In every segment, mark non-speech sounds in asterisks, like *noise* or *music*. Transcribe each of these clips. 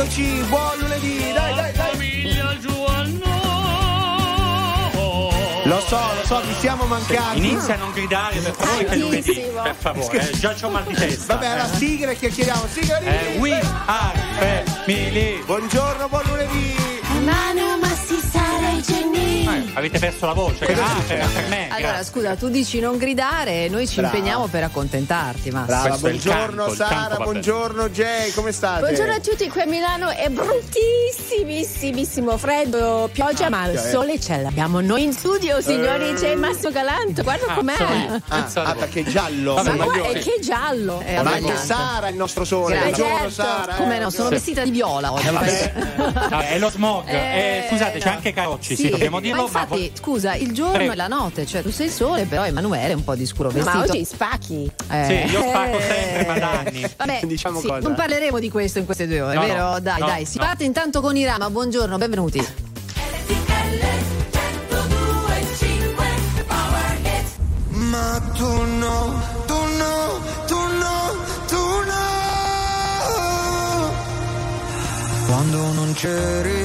Eccoci, buon lunedì, dai, dai, dai. Lo so, lo so, vi siamo mancati. Inizia a non gridare per favore che è lunedì. Per favore, eh, già c'ho mal di testa. Vabbè, la sigla che chiediamo, sigla di Eh, we are family. Buongiorno, buon lunedì. Manu, avete perso la voce, grazie per me. Allora, grazie. scusa, tu dici non gridare e noi ci Brava. impegniamo per accontentarti, ma buongiorno canto, Sara, buongiorno Jay, come state? Buongiorno a tutti, qui a Milano è bruttissimissimo freddo, pioggia, ma il eh. sole ce l'abbiamo noi in studio, signori. Eh. C'è Massimo Galanto, guarda Ah, com'è. sono. Ah, ah, perché è giallo. Vabbè, Ma guarda, è che è giallo. Eh, Ma anche. Sara, il nostro sole. Grazie. Buongiorno Certo. Sara. Come eh, no, sono buongiorno. vestita di viola oggi. Ah, è lo smog. Eh, scusate, c'è anche Carocci, sì, dobbiamo dirlo. Ma infatti, scusa, il giorno Prego. e la notte, cioè tu sei il sole, però Emanuele è un po' di scuro vestito. Ma oggi spacchi. Eh. Sì, io spacco sempre, ma da anni. Vabbè, Diciamo sì, cosa? non parleremo di questo in queste due ore, No, vero? no, dai, no, dai, si no. parte intanto con Irama. Buongiorno, benvenuti. Ma tu no, tu no, tu no, tu no. Quando non c'eri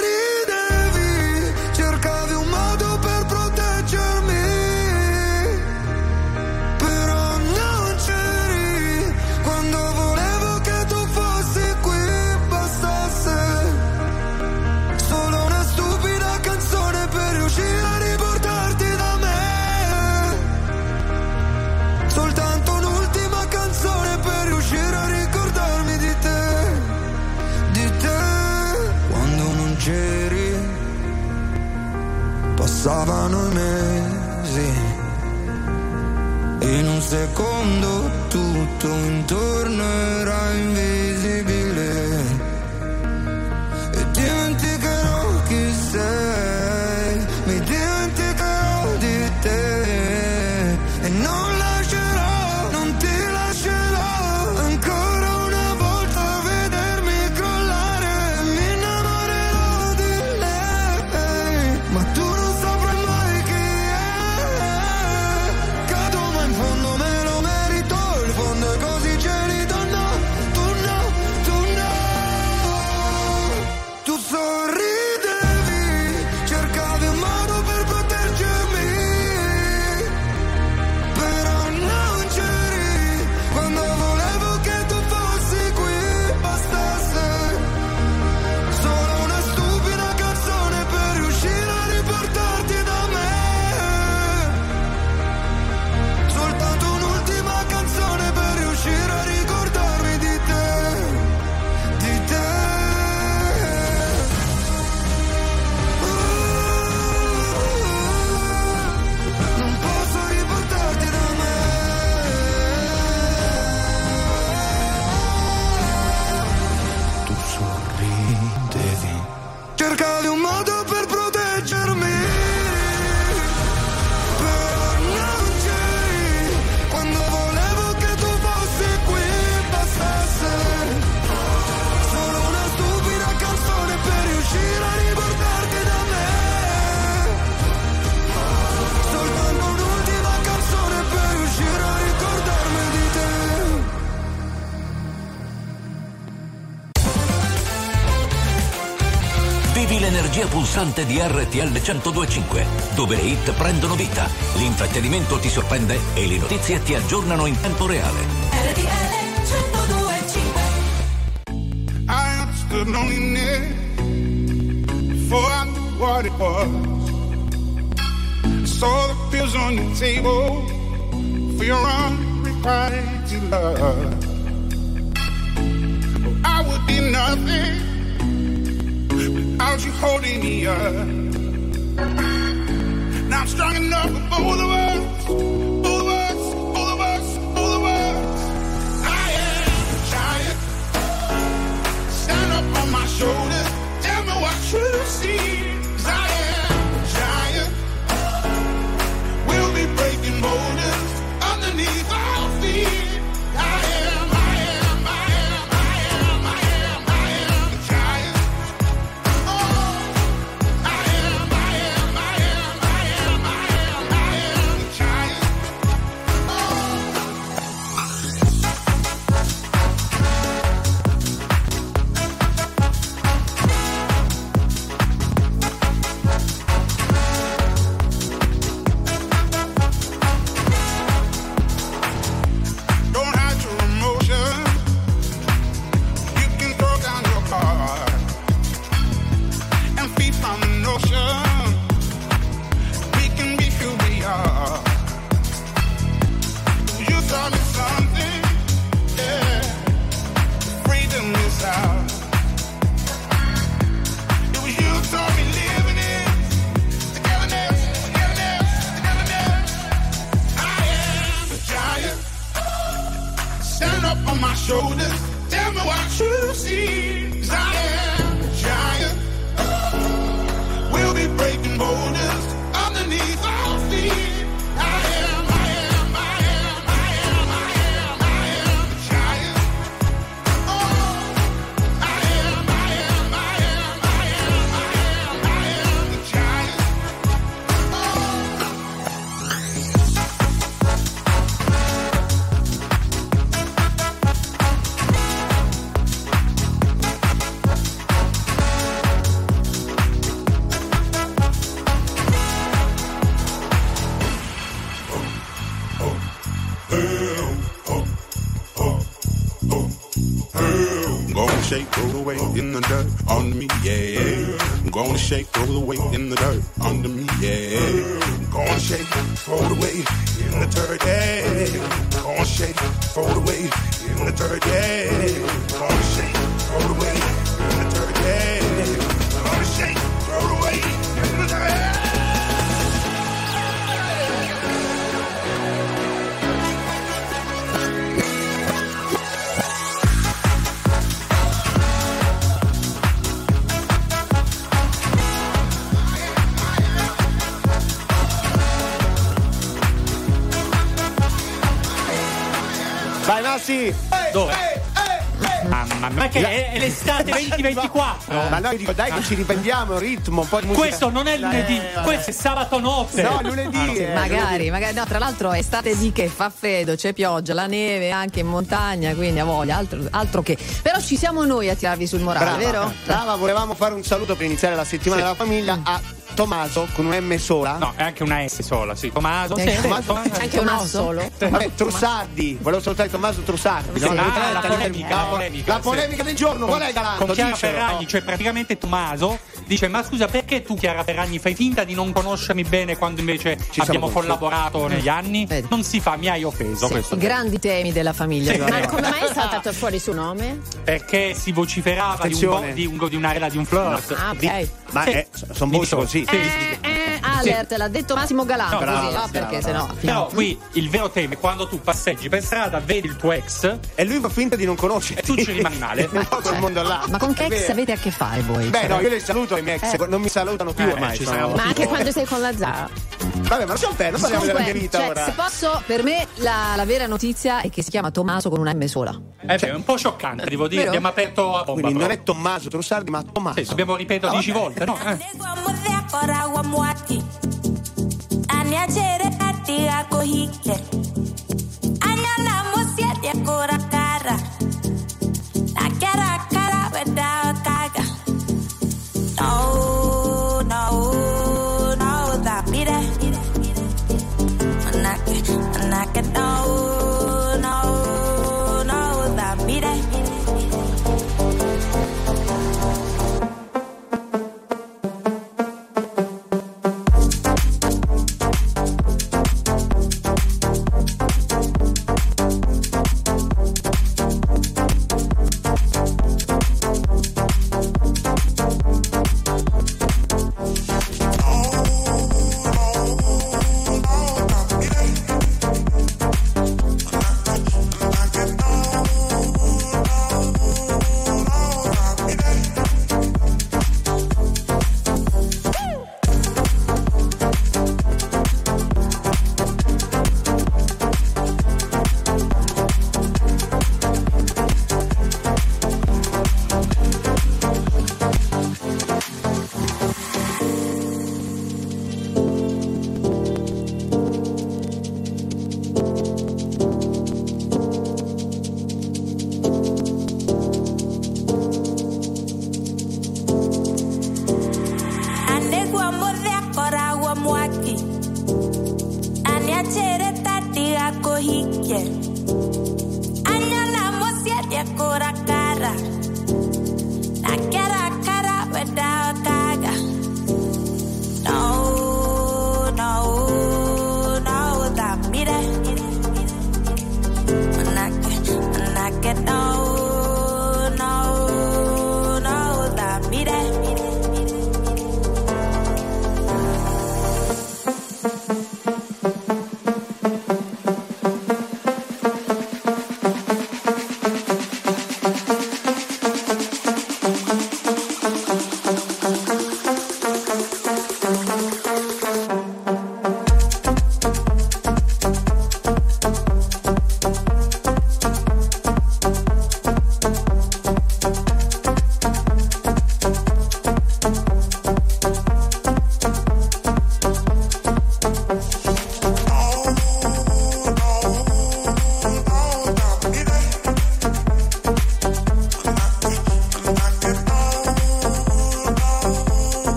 passavano i mesi. In un secondo tutto intorno era invisibile pulsante di RTL 1025, dove le hit prendono vita, l'intrattenimento ti sorprende e le notizie ti aggiornano in tempo reale. I understood loneliness before I knew what it was. Saw the pills on your table for your unrequited love. I would be nothing you holding me up. Now I'm strong enough for both of us, 2024? Ma noi dico dai che ci riprendiamo, ritmo, un po' di musica. Questo non è lunedì, Eh, questo è sabato notte. No, lunedì. eh, Magari, magari, no, tra l'altro è estate di che fa freddo, c'è pioggia, la neve anche in montagna, quindi a voglia, altro, altro che. Però ci siamo noi a tirarvi sul morale, Brava, vero? brava, volevamo fare un saluto per iniziare la settimana della famiglia a Tommaso con un M sola. No, è anche una S sola, sì. Tommaso. Sì, sì, Tommaso. Anche un Tommaso? solo. Vabbè, Trussardi, volevo salutare Tommaso Trussardi. Sì, no? ah, La, la polemica, polemica, la polemica, la del giorno, qual è Galanto? Con Chiara. Ferragni, cioè praticamente Tommaso dice: Ma scusa, perché tu, Chiara Ferragni, fai finta di non conoscermi bene quando invece Ci abbiamo collaborato negli anni? Vedi. Non si fa, mi hai offeso. Sì, questo. I grandi temi della famiglia. Sì. Ma come mai è *laughs* saltato fuori il suo nome? Perché si vociferava di un, Attenzione. po' di, un, di una di un flirt. Ah, ok. Ma Sì. eh, sono voci così. Sì, Eh, sì. Alert, l'ha detto Massimo Galanto, No, così, brava, no? sì, Perché sennò. Però qui il vero tema è quando tu passeggi per strada, vedi il tuo ex E lui fa finta di non conoscere. e tu ci rimani *laughs* male. un po' quel mondo là. Ma con che ex avete a che fare voi? Beh, no, io li saluto i miei ex, Eh. non mi salutano più Eh, ormai. sono- Ma anche quando sei con la Zara. Vabbè, ma lasciamo perdere, non parliamo della mia vita cioè, ora. se posso, per me la, la vera notizia è che si chiama Tommaso con una M sola. Eh beh, è un po' scioccante, devo dire. Abbiamo aperto a bomba. Quindi non è Tommaso Trussardi, ma Tommaso. Sì, dobbiamo ripetere Ah, dieci volte, no? Eh. No, no, no, da mire. Manake, manake, no,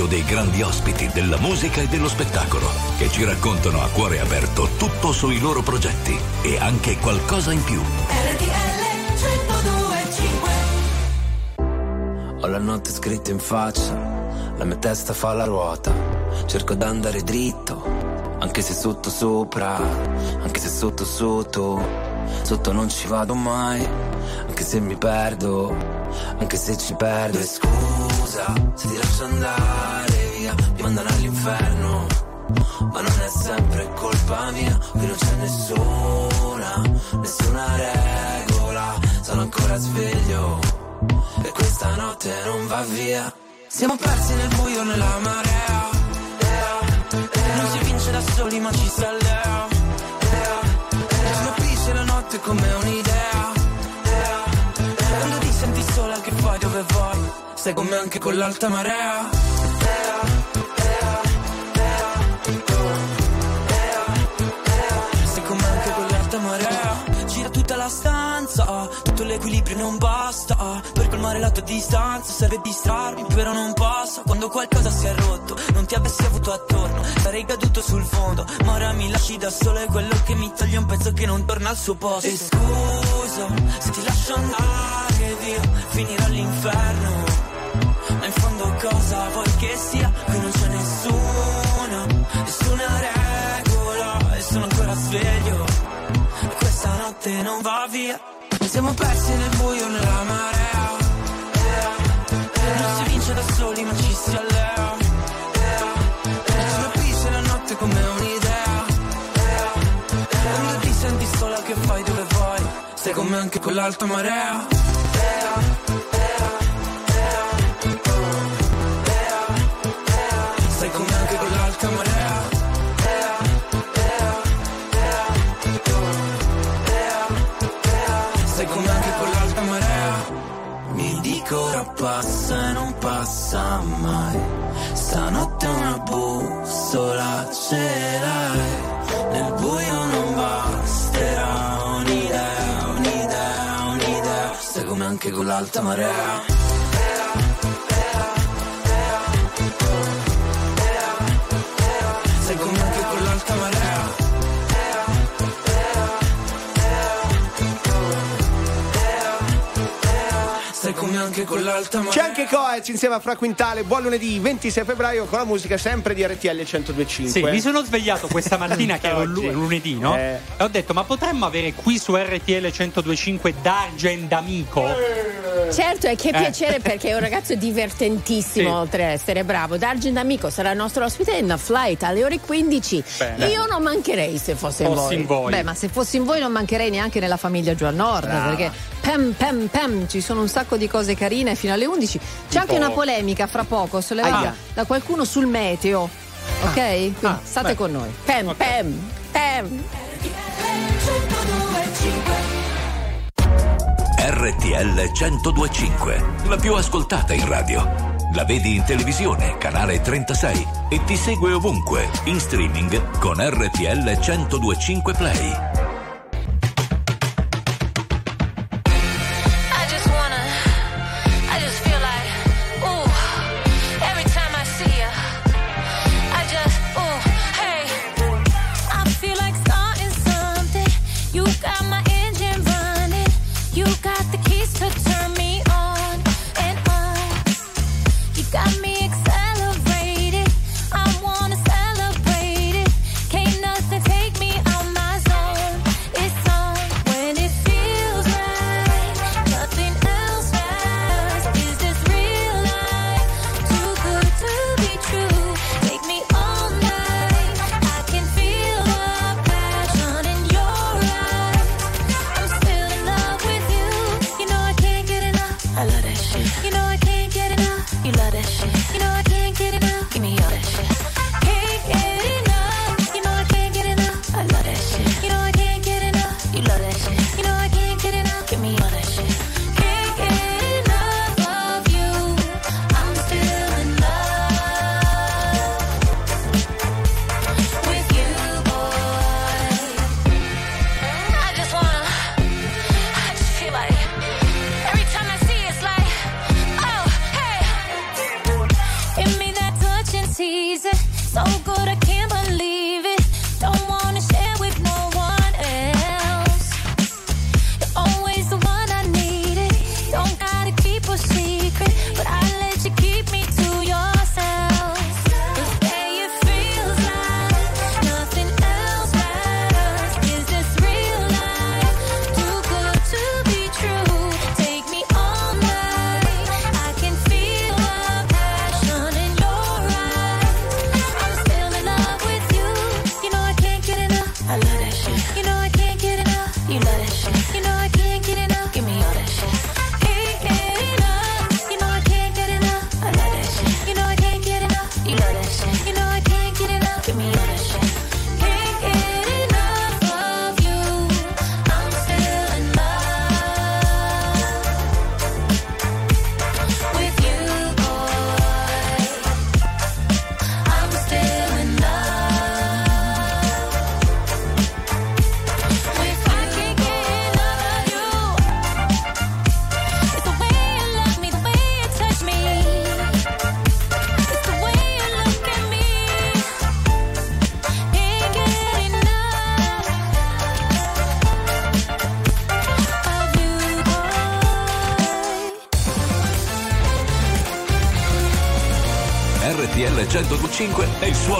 radio dei grandi ospiti della musica e dello spettacolo che ci raccontano a cuore aperto tutto sui loro progetti e anche qualcosa in più. Ho la notte scritta in faccia, la mia testa fa la ruota. Cerco d'andare dritto, anche se sotto sopra, anche se sotto sotto. Sotto non ci vado mai, anche se mi perdo, anche se ci perdo. E scusa se ti lascio andare via, mi mandano all'inferno. Ma non è sempre colpa mia, qui non c'è nessuna, nessuna regola. Sono ancora sveglio e questa notte non va via. Siamo persi nel buio nella marea. Non si vince da soli ma ci si allea. Ci colpisce la notte come un'idea. Quando ti senti sola che fai dove vai? Sei con me anche con l'alta marea. Sei con anche con l'alta marea. Gira tutta la stanza, tutto l'equilibrio non basta. Per colmare la tua distanza serve distrarmi, però non passa. Quando qualcosa si è rotto, non ti avessi avuto attorno, sarei caduto sul fondo. Ma ora mi lasci da solo, è quello che mi toglie un pezzo che non torna al suo posto. E scusa, se ti lascio andare via, finirò all'inferno. Ma in fondo cosa vuoi che sia? Qui non c'è nessuna, nessuna regola. E sono ancora sveglio. E questa notte non va via. Siamo persi nel buio nella marea. Non si vince da soli ma ci si allea. Ci colpisce la notte come un'idea. Quando ti senti sola che fai dove vai? Stai con me anche con l'alta marea. Non passa mai. Stanotte una bussola ce l'hai. Nel buio non basterà un'idea, un'idea, un'idea. Stai come anche con l'alta marea. Stai come anche con l'alta marea. C'è anche Coez insieme a Fra Quintale. Buon lunedì 26 febbraio con la musica sempre di RTL 1025. Sì, mi sono svegliato questa mattina che *laughs* era Oggi. lunedì, no? Eh. E ho detto, ma potremmo avere qui su RTL 1025 Dargen D'Amico? Certo, e che Eh. piacere perché è un ragazzo divertentissimo, *laughs* Sì. oltre ad essere bravo. Dargen Amico sarà il nostro ospite in flight alle ore 15. Bene. Io non mancherei se fosse in voi. in voi. Beh, ma se fossi in voi non mancherei neanche nella famiglia giù al nord, perché pem pem pem ci sono un sacco di cose carine fino alle 11. C'è anche Tipo- una polemica fra poco sollevata Aia. da qualcuno sul meteo. Ok? Quindi Ah, state beh. con noi. Pem, Ok. pem, pem. RTL 1025, la più ascoltata in radio. La vedi in televisione, canale 36 e ti segue ovunque, in streaming con RTL 1025 Play.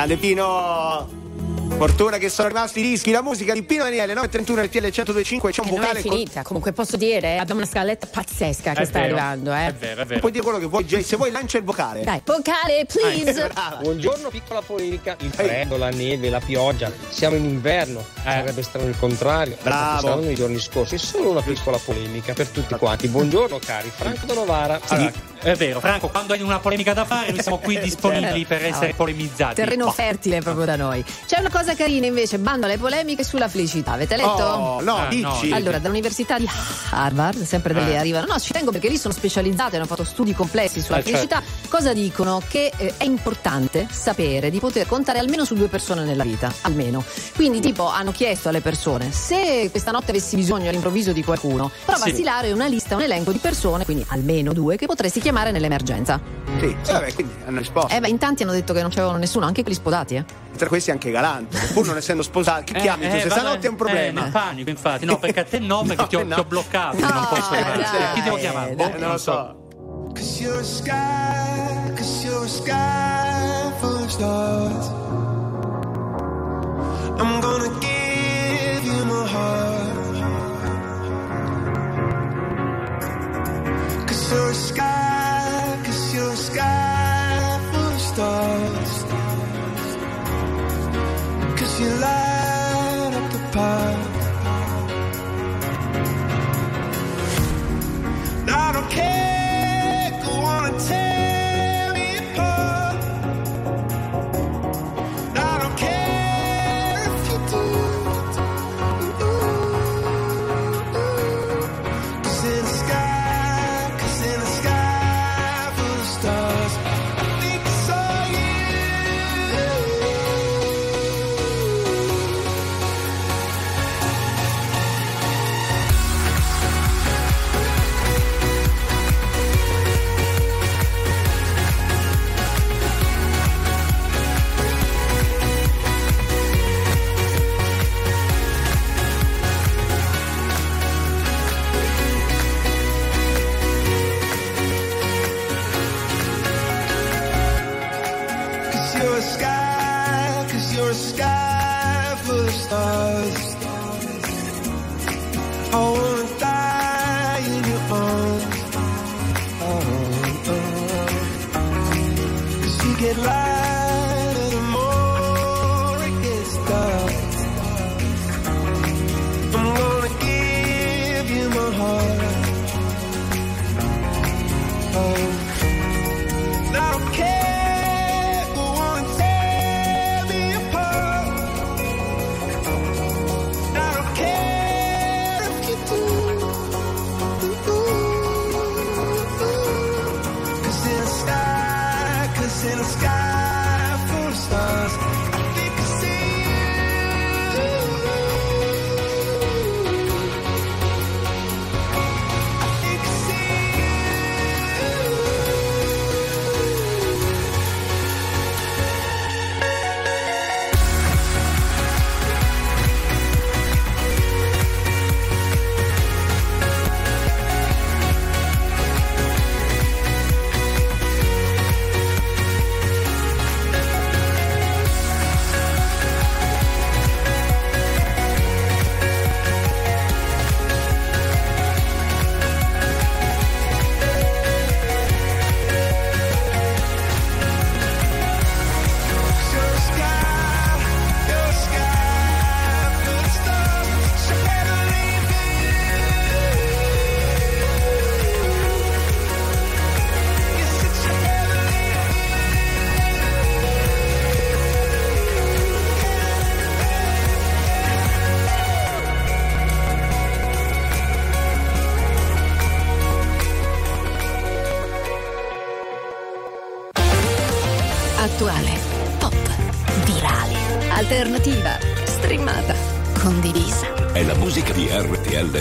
Grande Pino! Fortuna che sono rimasti i rischi, la musica di Pino Daniele 931 RTL 1025 c'è un vocale. Non è finita, con... comunque posso dire, abbiamo una scaletta pazzesca che è sta vero, arrivando, eh. È vero, è vero. Puoi dire quello che vuoi, Jay, se vuoi lancia il vocale. Dai, vocale, please. Ah, *laughs* Buongiorno, piccola polemica, il freddo, la neve, la pioggia, siamo in inverno, eh. sarebbe strano il contrario. Bravo. Stavano i giorni scorsi, è solo una piccola polemica per tutti quanti. Buongiorno cari, Franco Donovara. Allora, sì è vero, Franco, quando hai una polemica da fare, noi siamo qui *laughs* disponibili per essere polemizzati. Terreno Ma- fertile proprio da noi. C'è una cosa carina invece, bando alle polemiche sulla felicità. Avete letto? Oh, no, Ah, dici. no. Allora, dall'Università di Harvard, sempre da lì Eh. arrivano. No, ci tengo perché lì sono specializzate, hanno fatto studi complessi sulla Eh, certo. felicità. Cosa dicono? Che eh, è importante sapere di poter contare almeno su due persone nella vita, almeno. Quindi, tipo, hanno chiesto alle persone se questa notte avessi bisogno all'improvviso di qualcuno, prova Sì. a stilare una lista, un elenco di persone, quindi almeno due, che potresti chiamare nell'emergenza. Sì, sì, vabbè, quindi hanno risposto. Eh, beh, in tanti hanno detto che non c'avevano nessuno, anche quelli sposati, eh. Tra questi anche Galante, pur non essendo sposato. Che Eh, chiami tu? eh, Se vabbè. stanotte è un problema. Eh, panico, infatti. No, perché a te no, *laughs* perché No, ti, ho, no. ti ho bloccato. non No, posso chiamare. dai, Chi devo chiamare? Boh. Eh, non lo so. Cause you're a sky, cause you're a sky full of stars. I'm gonna give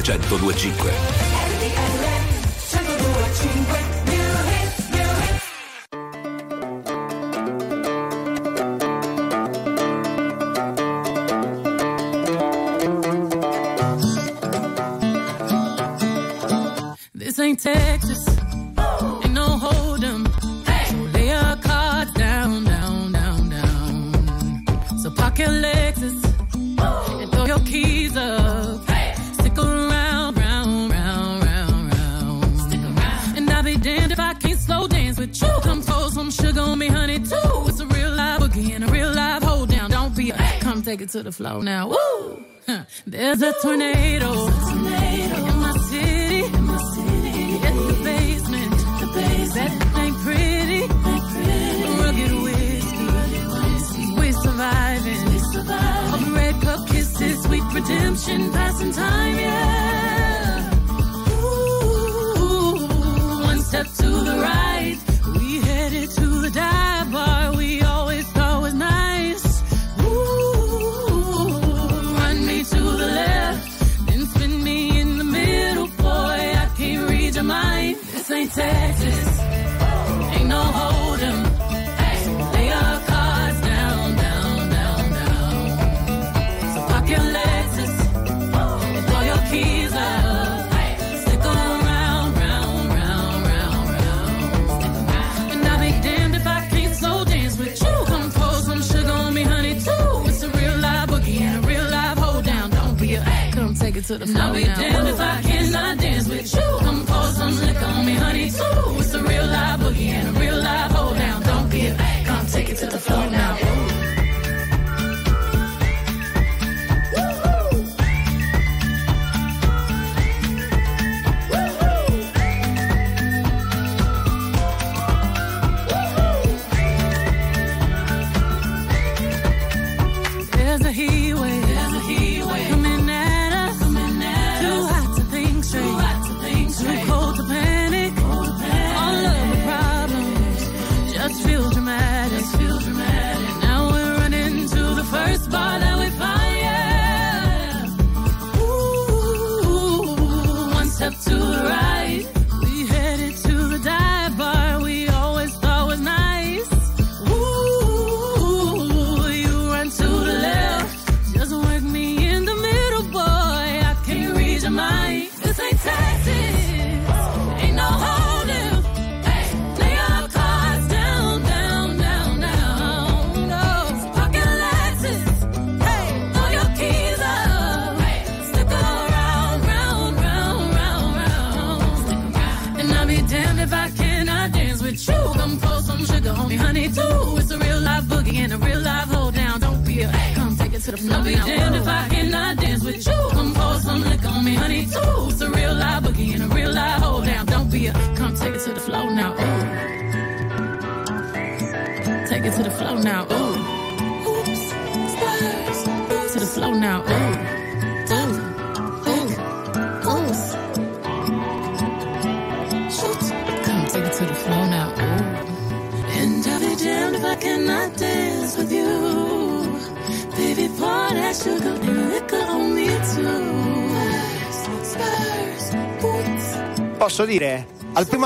900 25.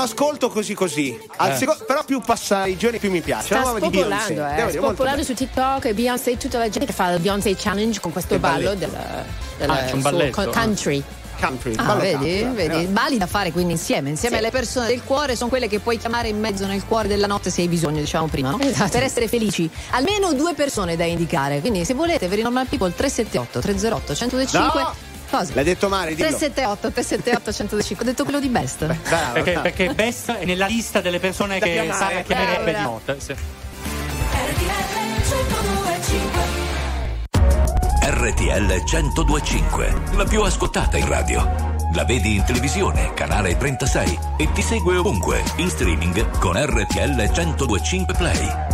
ascolto così così. Eh. Secondo, però più passa i giorni più mi piace. Sta spopolando, di Beyoncé. eh. Spopolando su TikTok e Beyoncé tutta la gente che fa il Beyoncé Challenge con questo ballo del, ah, c'è un balletto, country. Country. Ah, vedi, country. vedi, eh. balli da fare quindi insieme, insieme sì. alle persone del cuore sono quelle che puoi chiamare in mezzo nel cuore della notte se hai bisogno, diciamo prima, no? Esatto. Per essere felici, almeno due persone da indicare. Quindi se volete, per i normal people 378 308 125 Cosa? L'ha detto male, 378, 378, 105. Ho detto quello di Best. Beh, bravo, perché, bravo. perché, Best è nella lista delle persone da che chiamare. Sara eh, chiamerebbe di notte. Sì. RTL 1025, la più ascoltata in radio. La vedi in televisione, canale 36 e ti segue ovunque, in streaming con RTL 1025 Play.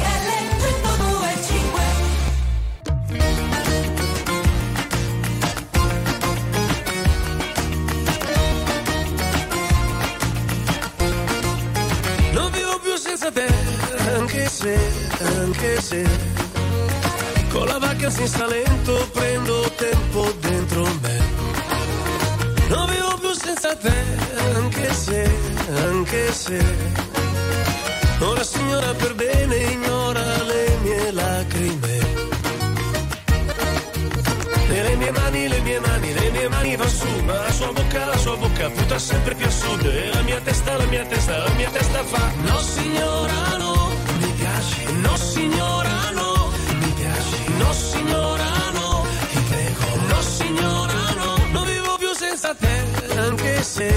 Mani, va su Ma la sua bocca, la sua bocca punta sempre più a sud. E la mia testa, la mia testa, la mia testa fa No signora no, mi piaci. No signora no, mi piaci. No signora no, ti prego. No signora no, non vivo più senza te Anche se,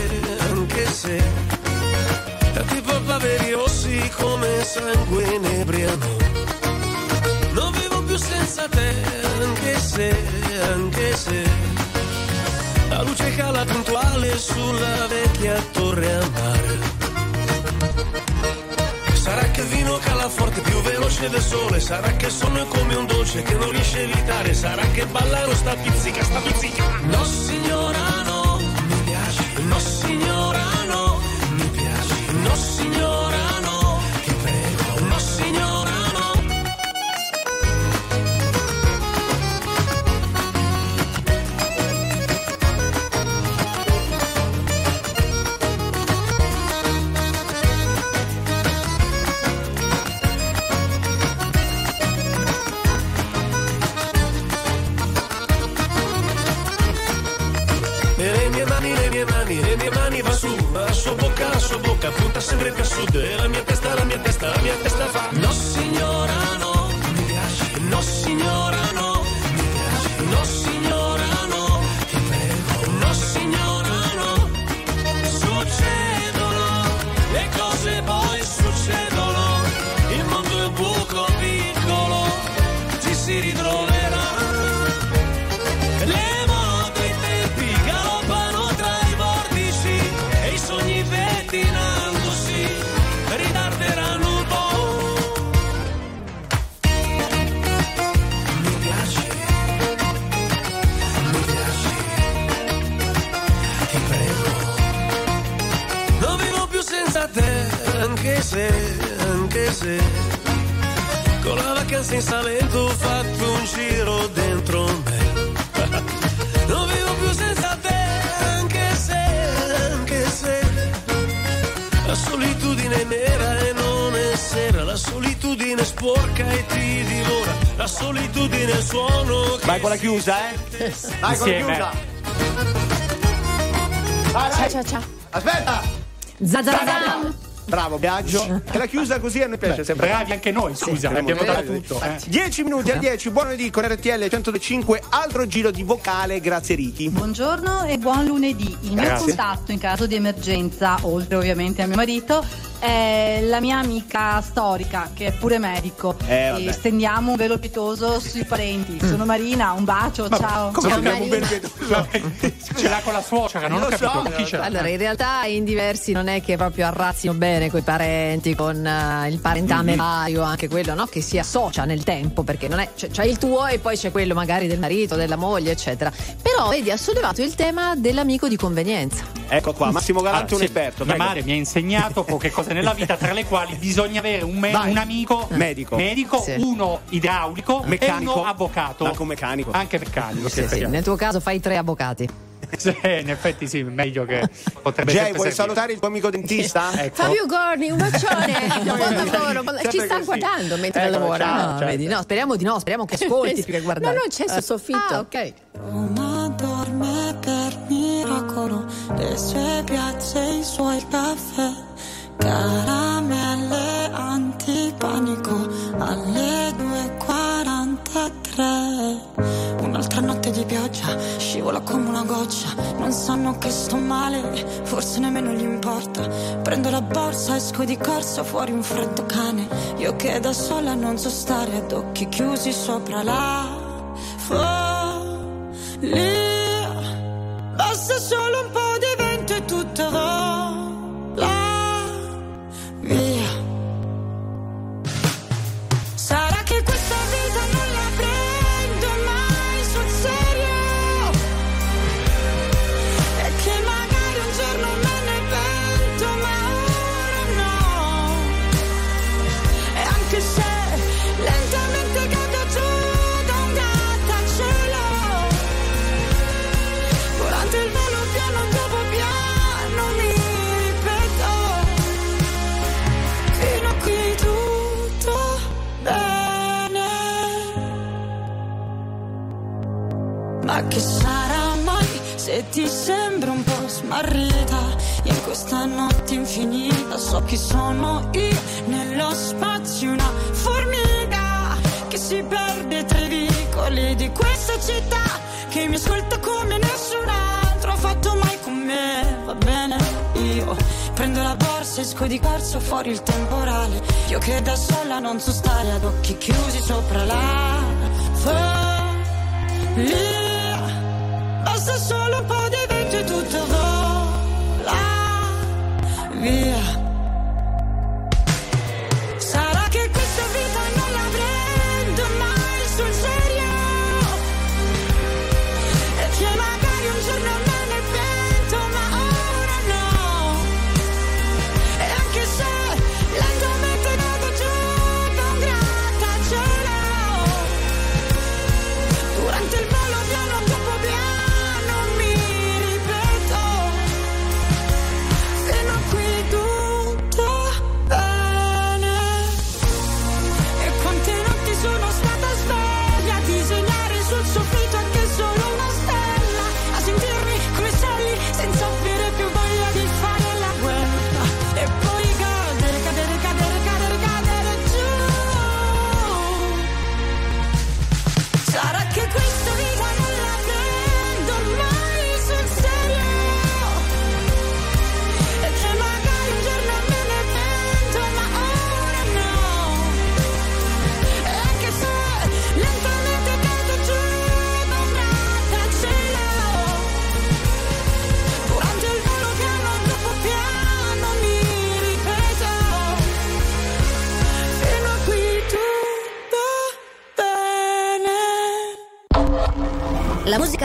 anche se Tipo baveri rossi come sangue inebriano. Non vivo più senza te, anche se, anche se cala puntuale sulla vecchia torre a mare. Sarà che il vino cala forte più veloce del sole. Sarà che il sonno è come un dolce che non riesce a evitare Sarà che ballare sta pizzica, sta pizzica. No signora sempre a sud e la mia testa, la mia testa, la mia testa fa No in Salento ho fatto un giro dentro me. Non vivo più senza te, anche se, anche se la solitudine è nera e non è sera, la solitudine è sporca e ti divora, la solitudine è il suono che Vai con la chiusa, eh? Vai con la Insieme. chiusa. Vai, vai. Ciao ciao ciao. Aspetta. Zazazam. Bravo, Biagio. E la chiusa così a noi piace sempre. Bravi anche noi, scusa, Sì, abbiamo dato tutto. eh. 10 minuti a 10, buon lunedì con RTL 105, altro giro di vocale, grazie Ricky. Buongiorno e buon lunedì. Il mio Grazie. contatto in caso di emergenza, oltre ovviamente a mio marito, è la mia amica storica che è pure medico. Eh, e stendiamo un velo pietoso sui parenti. Sono Marina, un bacio, ciao. Come Ciao, abbiamo un Marina. bel *laughs* Ce l'ha con la suocera, non ho Lo so, capito chi ce l'ha. Allora, in realtà in diversi non è che proprio arrazzino bene coi parenti, con eh, il parentame vario, anche quello no? che si associa nel tempo, perché non è, c'è, c'è il tuo e poi c'è quello magari del marito, della moglie, eccetera. Però vedi, ha sollevato il tema dell'amico di convenienza. Ecco qua, Massimo Galante Ah, un sì, esperto. Mia prego. madre mi ha insegnato poche cose nella vita tra le quali bisogna avere un, me- un amico Medico. medico, Sì. uno idraulico Meccanico. e uno avvocato. Anche un meccanico. Anche meccanico. Sì, sì. Nel tuo caso fai tre avvocati. *laughs* Sì, in effetti sì, meglio che potrebbe Jay, vuoi servire. salutare il tuo amico dentista? *laughs* Ecco. Fabio Gorni, un bacione. *laughs* Buon lavoro. Sempre Ci sta guardando mentre Ecco, lavora. ciao, Ah, certo. vedi, no, speriamo di no, speriamo che ascolti più che No, guardare. no, c'è sul soffitto. Ah, ok. Roma dorme per miracolo, le sue piazze, i suoi caffè, caramelle antipanico alle 2.43. Un'altra notte di pioggia, scivola come una goccia, non sanno che sto male, forse nemmeno gli importa. Prendo la borsa, esco di corsa, fuori un freddo cane, io che da sola non so stare ad occhi chiusi sopra la follia. Basta solo un po' di vento e tutto vola Ma che sarà mai se ti sembra un po' smarrita? In questa notte infinita so chi sono io Nello spazio una formica Che si perde tra i vicoli di questa città Che mi ascolta come nessun altro ha fatto mai con me. Va bene, io prendo la borsa, esco di corso fuori il temporale. Io che da sola non so stare ad occhi chiusi sopra la follia Basta solo un po' di vento e tutto vola via.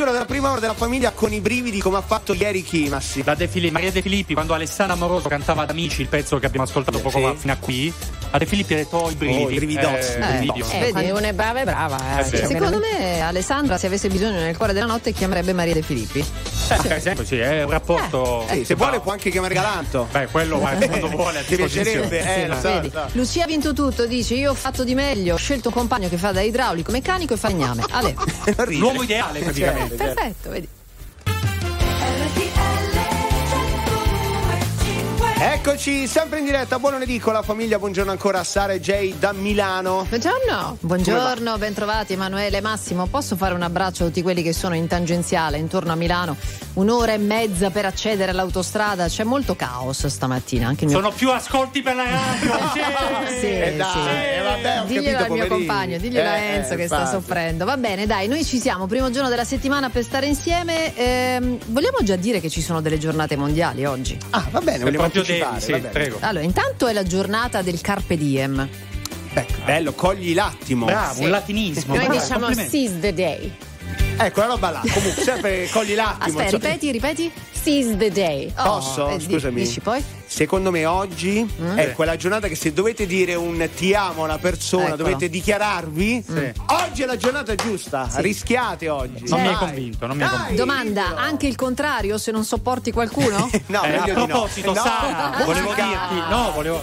Chiusura della prima ora della famiglia con i brividi come ha fatto ieri chi, Massi? La De Filippi, Maria De Filippi, quando Alessandra Amoroso cantava ad Amici, il pezzo che abbiamo ascoltato poco Sì. fa fino a qui, a De Filippi ha detto oh, i brividi. Oh, i brividozzi, Eh, i brividios. Eh, Vedi, una è brava e brava. Eh, Eh, sì. Cioè, Secondo me Alessandra se avesse bisogno nel cuore della notte chiamerebbe Maria De Filippi. Eh, per esempio, sì, è un rapporto. Sì, se vuole può anche chiamare Galanto. Beh, quello va quando vuole a disposizione. Eh, lo so, Vedi, lo so. Lucia ha vinto tutto, dice io ho fatto di meglio, ho scelto un compagno che fa da idraulico, meccanico e falegname. Ale. *laughs* L'uomo ideale, praticamente. Perfetto, vedi. Eccoci, sempre in diretta, buon lunedì con la famiglia, buongiorno ancora a Sara e Jay da Milano. Buongiorno. Buongiorno, bentrovati Emanuele Massimo. Posso fare un abbraccio a tutti quelli che sono in tangenziale intorno a Milano? Un'ora e mezza per accedere all'autostrada, c'è molto caos stamattina. Anche mio Sono più ascolti per la radio. *laughs* Sì, Eh, dai, sì. eh, vabbè, ho Diglielo capito, al mio compagno, diglielo a Eh, Enzo eh, che sta infatti. soffrendo. Va bene, dai, noi ci siamo, primo giorno della settimana per stare insieme. Ehm, vogliamo già dire che ci sono delle giornate mondiali oggi? Ah, va bene, vogliamo anticipare, devi, sì, va bene. prego. Allora, intanto è la giornata del Carpe Diem. Beh, bello, cogli l'attimo. Bravo, un latinismo. Noi bravo, diciamo seize the day. Ecco, la roba là. Comunque, sempre cogli l'attimo. Aspetta, insomma. ripeti, ripeti. Seize the day. Oh, Posso? eh, Scusami. Dici poi? Secondo me oggi Mm. è quella giornata che se dovete dire un ti amo a una persona, Eccolo. dovete dichiararvi. Sì. Oggi è la giornata giusta. Rischiate oggi. Non mi hai Dai. convinto, non mi hai Dai, convinto. Domanda, diglielo. anche il contrario se non sopporti qualcuno? *laughs* No, Eh, a meglio di no. proposito, No, Sara, volevo musica. dirti, no, volevo.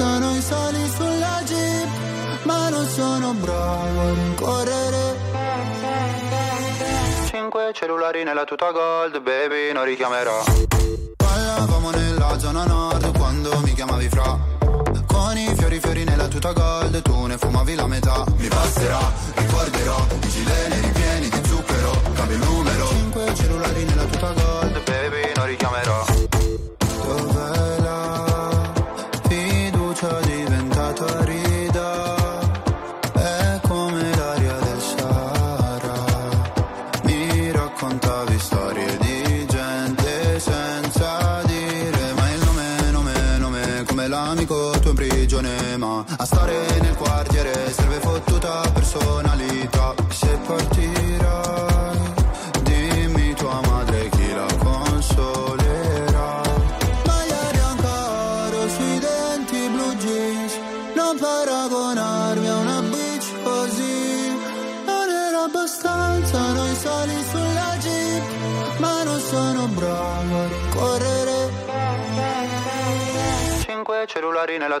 abbastanza noi sali sulla jeep ma non sono bravo a rincorrere Cinque cellulari nella tuta gold, baby, non richiamerò. Parlavamo nella zona nord quando mi chiamavi fra. Con i fiori fiori nella tuta gold, tu ne fumavi la metà. Mi passerà, ricorderò, i gileni ripieni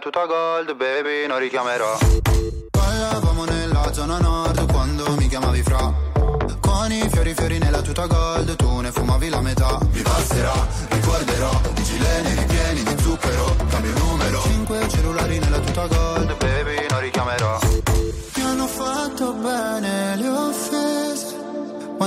tuta gold, baby, non richiamerò. Parlavamo nella zona nord quando mi chiamavi fra. Con i fiori fiori nella tuta gold, tu ne fumavi la metà. Mi passerà, ricorderò, i gileni ripieni di zucchero, cambio numero. Cinque cellulari nella tuta gold,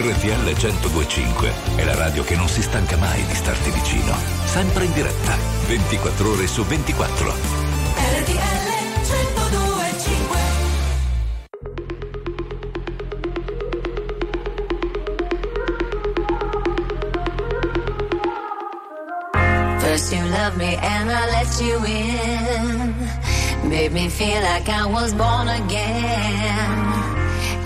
RTL 1025 è la radio che non si stanca mai di starti vicino. Sempre in diretta, 24 ore su 24. RTL 1025 Cinque me and I let you in. Made me feel like I was born again.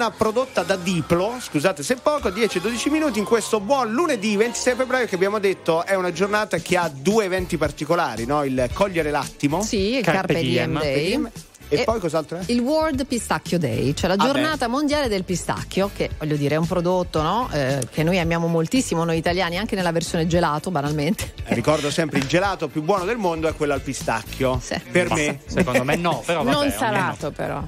Madonna prodotta da Diplo, scusate se poco, 10-12 minuti in questo buon lunedì 26 febbraio che abbiamo detto è una giornata che ha due eventi particolari, no? il cogliere l'attimo. Sì, il Carpe Diem Day. E, poi cos'altro è? Il World Pistacchio Day, cioè la Ah, giornata mondiale del pistacchio, che voglio dire è un prodotto no? Eh, che noi amiamo moltissimo, noi italiani, anche nella versione gelato, banalmente. Eh, Ricordo sempre il gelato più buono del mondo è quello al pistacchio. Per Ma me. secondo me no, però vabbè, non salato però.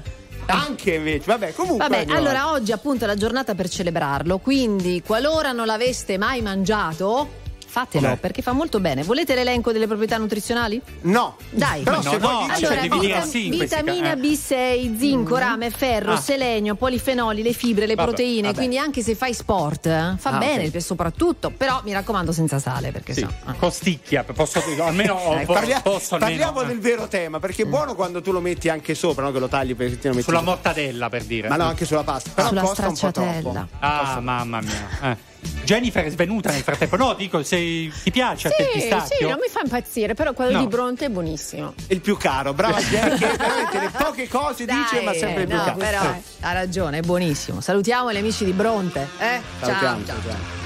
Anche invece, vabbè, comunque. Vabbè, andiamo allora oggi appunto è la giornata per celebrarlo, quindi qualora non l'aveste mai mangiato, fatelo Com'è? perché fa molto bene. Volete l'elenco delle proprietà nutrizionali? No. Dai. Però No, se no, vuoi no, devi dire vita- sì vitamina casi, B6, zinco, rame, ferro, Ah. selenio, polifenoli, le fibre, le Vabbè, proteine. vabbè. Quindi anche se fai sport eh, fa Ah, bene ok. soprattutto, però mi raccomando senza sale perché Sì, so. ah. costicchia, posso almeno Eh, po- parlia- posso almeno, parliamo eh. del vero tema, perché è buono quando tu lo metti anche sopra, no? che lo tagli per lo metti sulla mortadella per dire. Ma no, anche sulla pasta. Però Sulla costa un po' stracciatella. troppo. Ah, mamma mia. Eh. Jennifer è svenuta nel frattempo. No, dico, se ti piace a te il Sì, pistacchio. sì, non mi fa impazzire, però quello No. di Bronte è buonissimo. Il più caro, brava *laughs* Jen, che veramente le poche cose dice, Dai, ma sempre il più no, caro. però Eh. ha ragione, è buonissimo. Salutiamo gli amici di Bronte. Eh? Ciao, Salutiamo, ciao. salutiamo.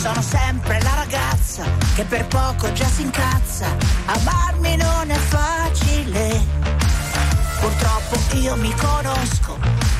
Sono sempre la ragazza che per poco già si incazza. Amarmi non è facile. Purtroppo io mi conosco,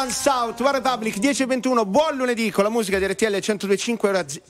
Runs South, One Republic 10 e 21, buon lunedì con la musica di RTL 102.5 ora shh,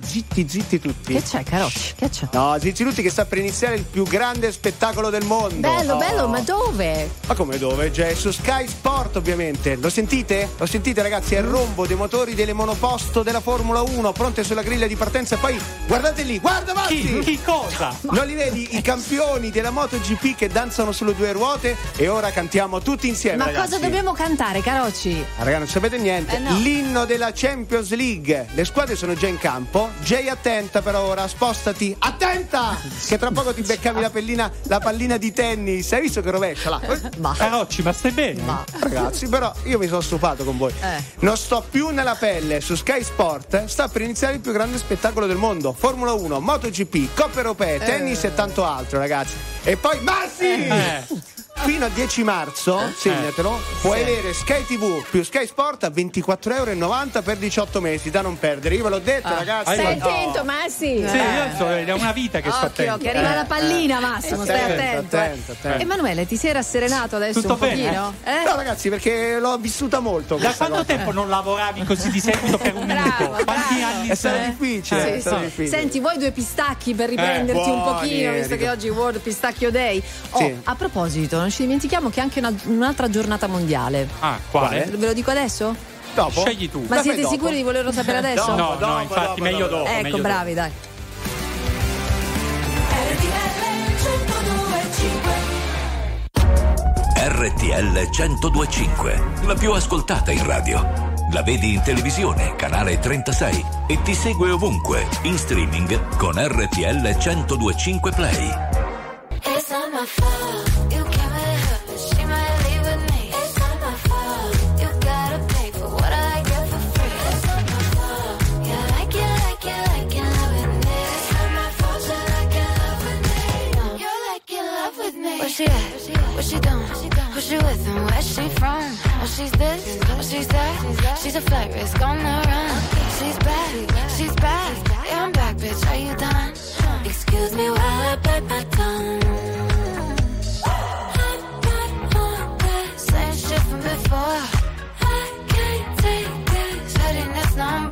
zitti zitti tutti. Che c'è, Carocci? Che c'è? No, zitti tutti che sta per iniziare il più grande spettacolo del mondo. Bello, Oh. bello, ma dove? Ma come dove? Cioè, su Sky Sport ovviamente. Lo sentite? Lo sentite ragazzi? È il rombo dei motori delle monoposto della Formula 1 pronte sulla griglia di partenza e poi guardate lì, guarda Mazzi! Chi, chi cosa? *laughs* Non li vedi? I campioni della MotoGP che danzano sulle due ruote e ora cantiamo tutti insieme Ma ragazzi. cosa dobbiamo cantare, Carocci? Ah, Raga, non sapete niente. Eh, no. L'inno della Champions League. Le squadre sono già in campo. Jay, attenta per ora, spostati. Attenta! *laughs* Che tra poco ti beccavi la, pellina, la pallina di tennis. Hai visto che rovescia là? Ma. Carocci, ma stai bene? Ragazzi, però io mi sono stufato con voi. Eh. Non sto più nella pelle. Su Sky Sport eh, sta per iniziare il più grande spettacolo del mondo. Formula 1, MotoGP, Coppe Europee, tennis e tanto altro, ragazzi. E poi Massi! Eh. Fino a 10 marzo, segnatelo, puoi avere Sky TV più Sky Sport a 24,90 euro per 18 mesi, da non perdere. Io ve l'ho detto, Ah. ragazzi. Stai Oh. attento, Massi. Sì, io so, è una vita che sto Occhio, attento. che arriva Eh. la pallina, Massimo, stai Attento, attento. eh. attento, attento. Emanuele, ti sei rasserenato adesso Tutto un bene? pochino? Eh? No, ragazzi, perché l'ho vissuta molto. Da quanto cosa. tempo non lavoravi così di seguito per un Bravo, minuto? Quanti bravo. anni È stato difficile, Sì, sì. difficile. Senti, vuoi due pistacchi per riprenderti un buoni, pochino, visto che oggi è World Pistacchio Day? Oh, Sì. a proposito, non ci dimentichiamo che è anche una- un'altra giornata mondiale. Ah, quale? Ve lo dico adesso? Dopo? Scegli tu. Ma La siete dopo? sicuri di volerlo sapere *laughs* adesso? Dopo, No, no, dopo, infatti, dopo, meglio dopo. dopo. ecco, meglio bravi, dai. RTL 1025, la più ascoltata in radio. La vedi in televisione, canale 36 e ti segue ovunque, in streaming con RTL 1025 Play. Where she at? What she doing? Who she with and where she from? Oh, she's this, oh, she's that. She's a flight risk on the run. She's back, she's back. Yeah, I'm back, bitch. Are you done? Excuse me while I bite my tongue. I'm not on that same shit from before. I can't take this pettiness no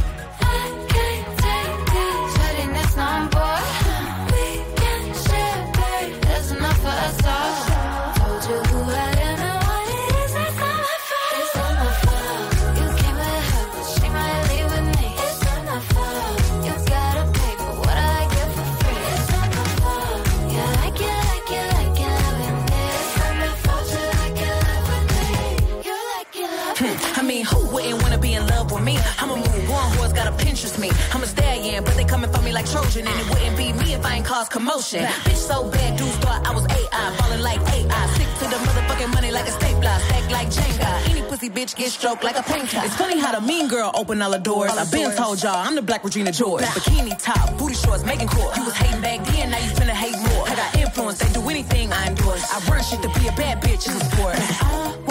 I'm but they coming for me like Trojan, and it wouldn't be me if I ain't cause commotion. Bitch so bad, dudes thought I was AI, falling like AI. Stick to the motherfucking money like a stapler, stack like Jenga. Any pussy bitch get stroked like a painter. It's funny how the mean girl open all the doors. I've been told y'all I'm the black Regina George. Bikini top, booty shorts, making court. You was hating back then, now you finna hate more. I got influence, they do anything I endorse. I run shit to be a bad bitch in the sport. Uh-huh.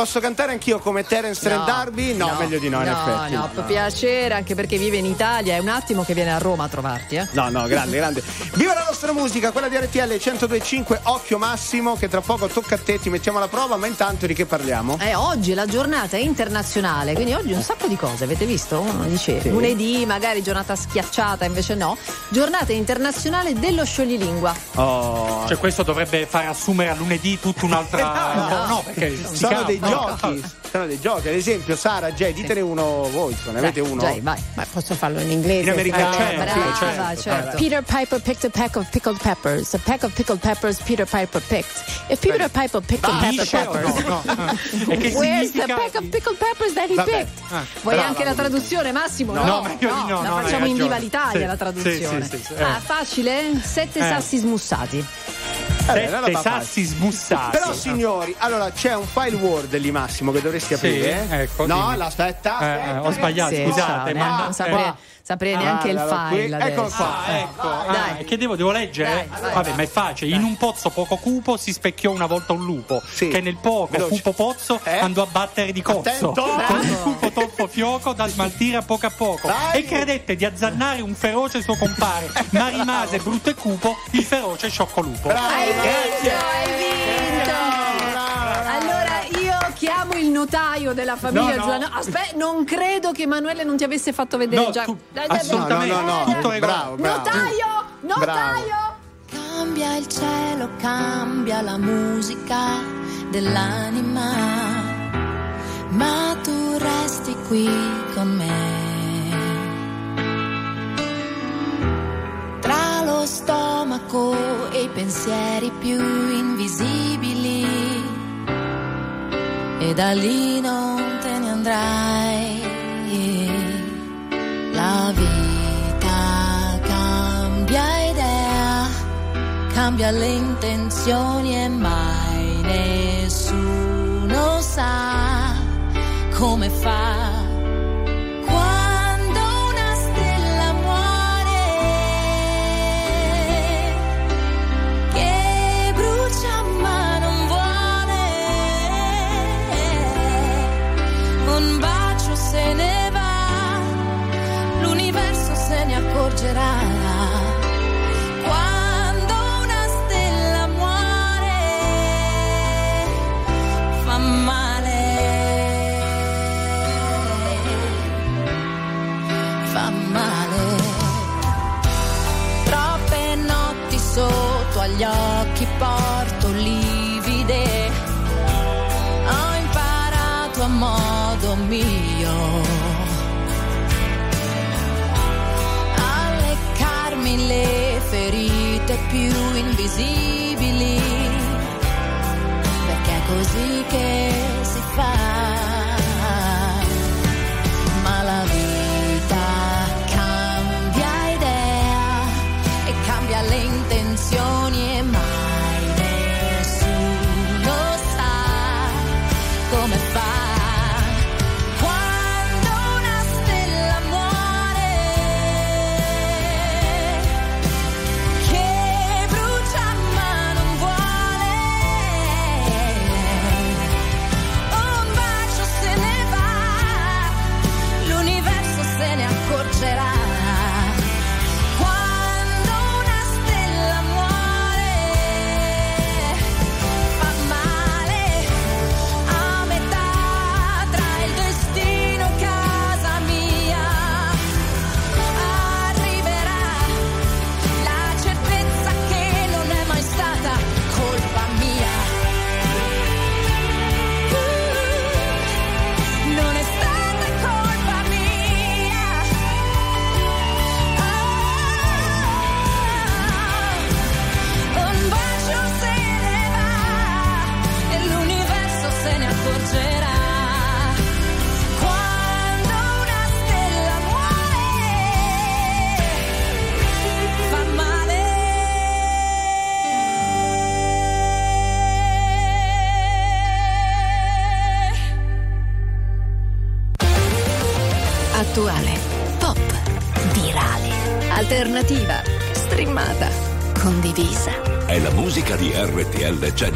Posso cantare anch'io come Terence Trent D'Arby? No, meglio di no, in effetti. No, può piacere anche perché vive in Italia. È un attimo che viene a Roma a trovarti. Eh? No, no, grande, grande. Viva la nostra musica, quella di RTL 1025, occhio massimo, che tra poco tocca a te, ti mettiamo alla prova, ma intanto di che parliamo? Eh, oggi è la giornata internazionale, quindi oggi un sacco di cose, avete visto? Uno dice Sì. lunedì, magari giornata schiacciata, invece no. Giornata internazionale dello scioglilingua. Oh. Cioè, questo dovrebbe far assumere a lunedì tutta un'altra. *laughs* No, no, perché sti Sono dei no. giochi, sono dei giochi. Ad esempio, Sara, Jay, ditene uno voi, se ne avete uno. Jay, vai. Ma posso farlo in inglese? In americano, Eh, certo, brava, certo, certo. Peter Piper picked a peck of pickled peppers. A peck of pickled peppers Peter Piper picked. If Peter Piper picked a peck of peppers, no? No. *laughs* E che where's the peck of pickled peppers that he Vabbè. picked? Ah, Vuoi Brava, anche la traduzione, Massimo? No, No, di no, la no, hai facciamo in. Viva l'Italia Sì, la traduzione. Sì, sì, sì, eh. Ah, facile? Sette Eh. sassi smussati. Non Sette facile. sassi smussati. Però signori, allora c'è un file Word lì Massimo che dovresti aprire. eh? ecco, no, dimmi. la- aspetta, Eh, eh, ho sbagliato, Sì, scusate, ciao, ma non saprei, saprei neanche il Guardalo qui. file. Eccolo qua. Ah, ecco. Ah, Dai. che devo, devo leggere? Dai. Vabbè, ma è facile. In un pozzo poco cupo si specchiò una volta un lupo. Sì. Che nel poco Veloce. cupo pozzo Eh? andò a battere di cozzo. Attento. Con un cupo troppo fioco da smaltire a poco a poco. Dai. E credette di azzannare un feroce suo compare. ma rimase brutto e cupo il feroce sciocco lupo. Hai vinto, hai vinto. Chiamo il notaio della famiglia No, no. Giuliano. Aspetta, non credo che Emanuele non ti avesse fatto vedere No, già. tu- Dai, dai, assolutamente. No, no, no, Tutto eh, regolare. bravo, bravo. Notaio! Notaio! Cambia il cielo, cambia la musica dell'anima, ma tu resti qui con me. Tra lo stomaco e i pensieri più invisibili, e da lì non te ne andrai. La vita cambia idea, cambia le intenzioni e mai nessuno sa come fa invisibili, perché è così che si fa.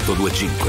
825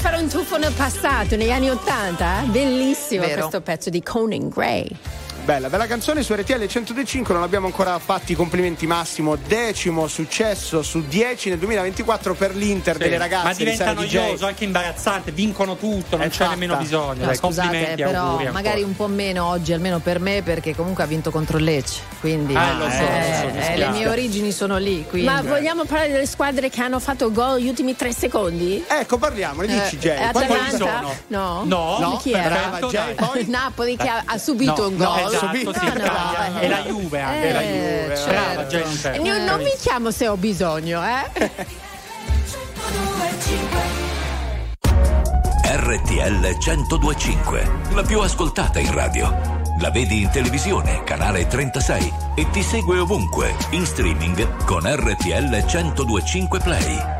fare un tuffo nel passato, negli anni Ottanta. eh? Bellissimo Vero. questo pezzo di Conan Gray. Bella, bella canzone su RTL 105, non abbiamo ancora fatti i complimenti Massimo, decimo successo su 10 nel 2024 per l'Inter delle ragazze. Ma di diventa DJ. noioso, anche imbarazzante, vincono tutto, non c'è Esatta. nemmeno bisogno. No, Dai, scusate, complimenti, però ancora. magari un po' meno oggi, almeno per me, perché comunque ha vinto contro il Lecce. Quindi Ah, lo so, lo so, mi eh, spiace. le mie origini sono lì. Quindi. Ma vogliamo parlare delle squadre che hanno fatto gol gli ultimi tre secondi? Ecco, parliamone, dici Eh, Jay. Quali Atalanta? sono? No. No? Di chi era? Brava, Jay, poi? *laughs* Napoli che ha, ha subito No, un no, gol. Esatto, sì, no, brava. no. E la Juve anche. Eh, la Juve. certo. Brava, gente. E io non mi chiamo se ho bisogno, eh? *laughs* RTL 1025, la più ascoltata in radio. La vedi in televisione, canale 36 e ti segue ovunque, in streaming con RTL 1025 Play.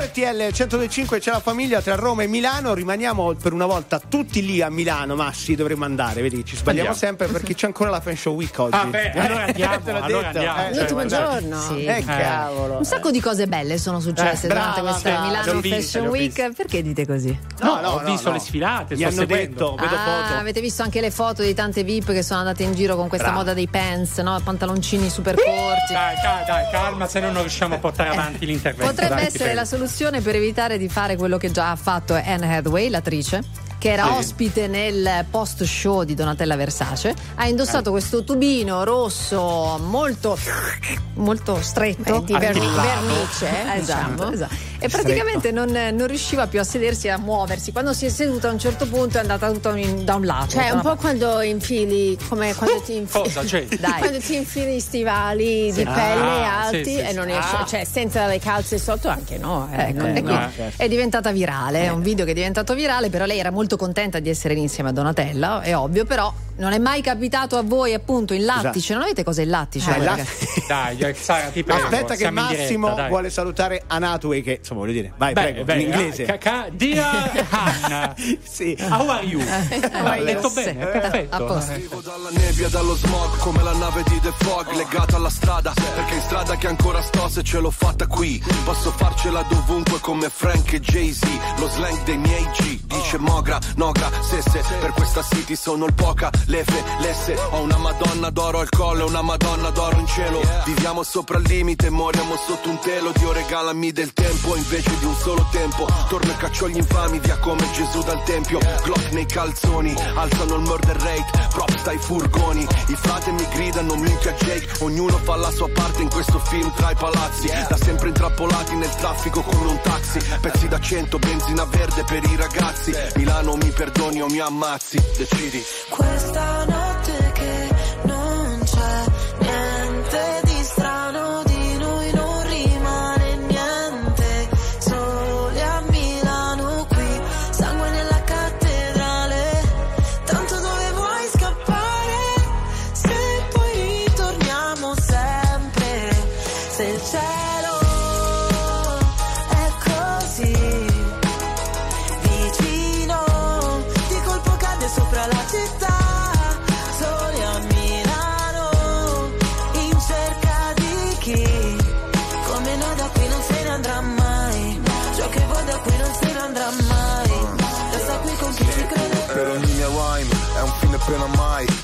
RTL 1025 c'è la famiglia tra Roma e Milano. Rimaniamo per una volta tutti lì a Milano, ma sì, dovremmo andare. Vedi, ci sbagliamo Andiamo. sempre perché c'è ancora la Fan Show Week oggi. Ah, beh, allora andiamo, *laughs* Te l'ho allora detto, andiamo. eh, L'ultimo guardate. giorno. Sì. Eh, cavolo. Un sacco di cose belle sono successe Eh, durante brava, questa brava, Milano Fashion ho Week. Perché dite così? No, ho visto le sfilate, Gli sto hanno seguendo. detto, vedo Ah, foto. avete visto anche le foto di tante VIP che sono andate in giro con questa Bravo. moda dei pants, no? Pantaloncini super corti. Dai, dai, dai, calma, se no non riusciamo a portare avanti *laughs* l'intervento. Potrebbe dai, essere la soluzione per evitare di fare quello che già ha fatto Anne Hathaway, l'attrice. Che era Sì. ospite nel post show di Donatella Versace, ha indossato Eh. questo tubino rosso molto, molto stretto di vernice, Eh, esatto, diciamo. esatto. E praticamente non, non riusciva più a sedersi e a muoversi. Quando si è seduta a un certo punto è andata tutta in- da un lato. Cioè, un una po' quando infili, come quando ti infili, Cosa c'è? Dai. *laughs* quando ti infili i stivali Sì. di pelle Ah, alti sì, sì, e non riesci, Ah. cioè senza le calze sotto anche no. eh. Ecco, Eh, e no. quindi è diventata virale, è un video che è diventato virale, però lei era molto contenta di essere insieme a Donatella, è ovvio, però non è mai capitato a voi appunto in lattice, Esatto. non avete cosa in lattice? Eh, la-? *laughs* Dai, eh, Sara, ti prego. Aspetta che Massimo diretta, vuole salutare Anatway che insomma voglio dire, vai Beh, prego, beh, in inglese. ca- ca- dear Hannah, *laughs* sì. how are you? Hai detto bene, perfetto. Arrivo dalla nebbia, dallo smog Come la nave di The Fog Legata alla strada Perché in strada che ancora sto se ce l'ho fatta qui Posso farcela dovunque come Frank e Jay-Z Lo slang dei miei G Dice Mogra, Nogra, Sesse Per questa city sono il poca, lefe, lesse Ho una madonna d'oro al collo e una madonna d'oro in cielo. Viviamo sopra il limite, moriamo sotto un telo. Dio regalami del tempo invece di un solo tempo. Torno e caccio gli infami via come Gesù dal tempio. Glock nei calzoni, alzano il murder rate. Props dai furgoni, i frate mi gridano minchia Jake. Ognuno fa la sua parte in questo film tra i palazzi. Da sempre intrappolati nel traffico come un taxi. Pezzi da cento, benzina verde per i ragazzi. Milano mi perdoni o mi ammazzi, decidi. Questa notte che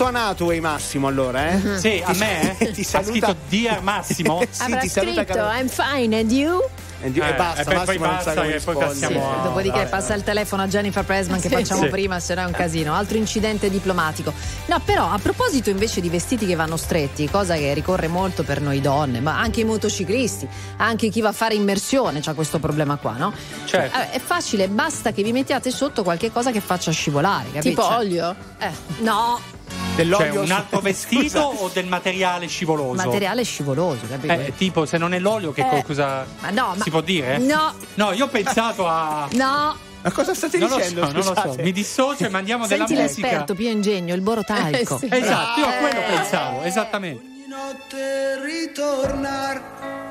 Ha scritto a Natway Massimo allora, eh? Sì, a me? eh? *laughs* ti Ha saluta. scritto Dear Massimo? *laughs* sì, Avrà ti saluta scritto Carlo- I'm fine and you? E di- e Eh, basta, e poi- Massimo poi non sa basta che poi passiamo a- Dopodiché Vabbè. passa il telefono a Jennifer Pressman che Sì. facciamo Sì. prima, se no è un casino. Altro incidente diplomatico. No, però a proposito invece di vestiti che vanno stretti, cosa che ricorre molto per noi donne, ma anche i motociclisti, anche chi va a fare immersione c'ha questo problema qua, no? Certo. Vabbè, è facile, basta che vi mettiate sotto qualche cosa che faccia scivolare, capito? Tipo olio? Eh, no, Cioè, Dell'olio un altro *laughs* vestito o del materiale scivoloso? materiale scivoloso, capito? Eh, tipo, se non è l'olio, che Eh, cosa ma no, ma- si può dire? No. No, io ho pensato a. *laughs* No. Ma cosa state Non lo dicendo? so, non lo so. Mi dissocio e mandiamo della Senti musica. l'esperto, più ingegno, il borotaico. Eh, sì. Esatto, io a quello Eh. pensavo, esattamente. Ogni notte ritornar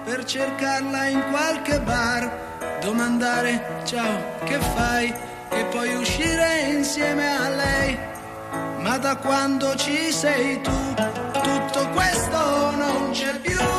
per cercarla in qualche bar, domandare ciao che fai e poi uscire insieme a lei. Ma da quando ci sei tu, tutto questo non c'è più.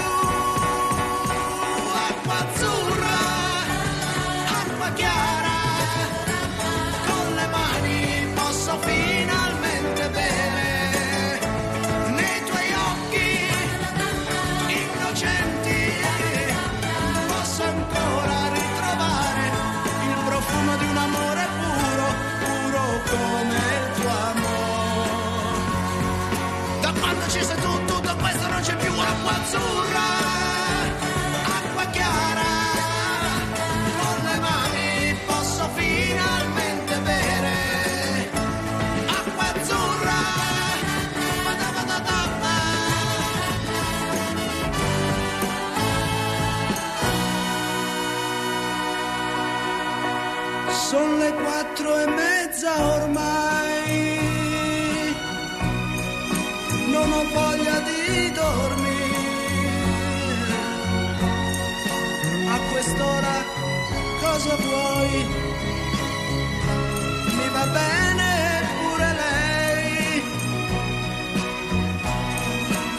Azzurra, acqua chiara, con le mani posso finalmente bere acqua azzurra. Ba-da-ba-da-da-ba. Sono le quattro e mezza ormai, non ho voglia di dormire. Cosa vuoi? Mi va bene pure lei,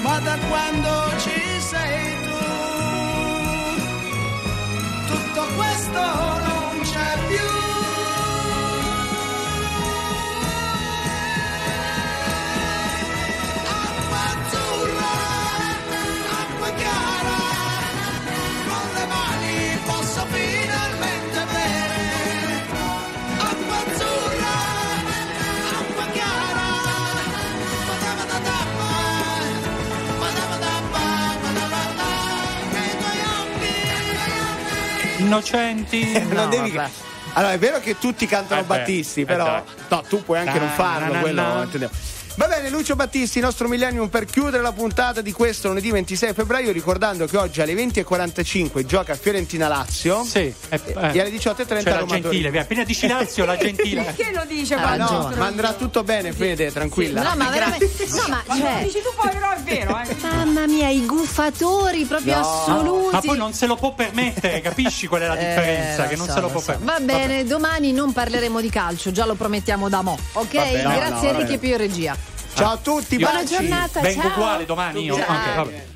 ma da quando ci sei tu, tutto questo non c'è più. Acqua Innocenti. Eh, non devi- Allora, è vero che tutti cantano Eh Battisti, eh però no, tu puoi anche non farlo, quello. Va bene, Lucio Battisti, nostro millennium per chiudere la puntata di questo lunedì 26 febbraio, ricordando che oggi alle 20.45 gioca Fiorentina Lazio Sì, e, e alle 18.30 C'è la Roma gentile, via. Appena dici Lazio, la *laughs* gentile. Perché lo dice Ah, no, quando- ma andrà tutto bene, Fede, tranquilla. No, ma veramente. No, ma cioè. dici tu poi però è vero, eh. Mamma mia, i guffatori proprio No. assoluti. Ma poi non se lo può permettere, capisci qual è la Eh, differenza? lo che non so, se lo lo può so. permettere. Va bene, domani non parleremo di calcio, già lo promettiamo da mo'. Ok? Vabbè, no, Grazie no, Enrico vabbè. e Pio Regia. Ciao a tutti, Buona baci. giornata, Vengo ciao. uguale domani io. Ciao. Ok, vabbè.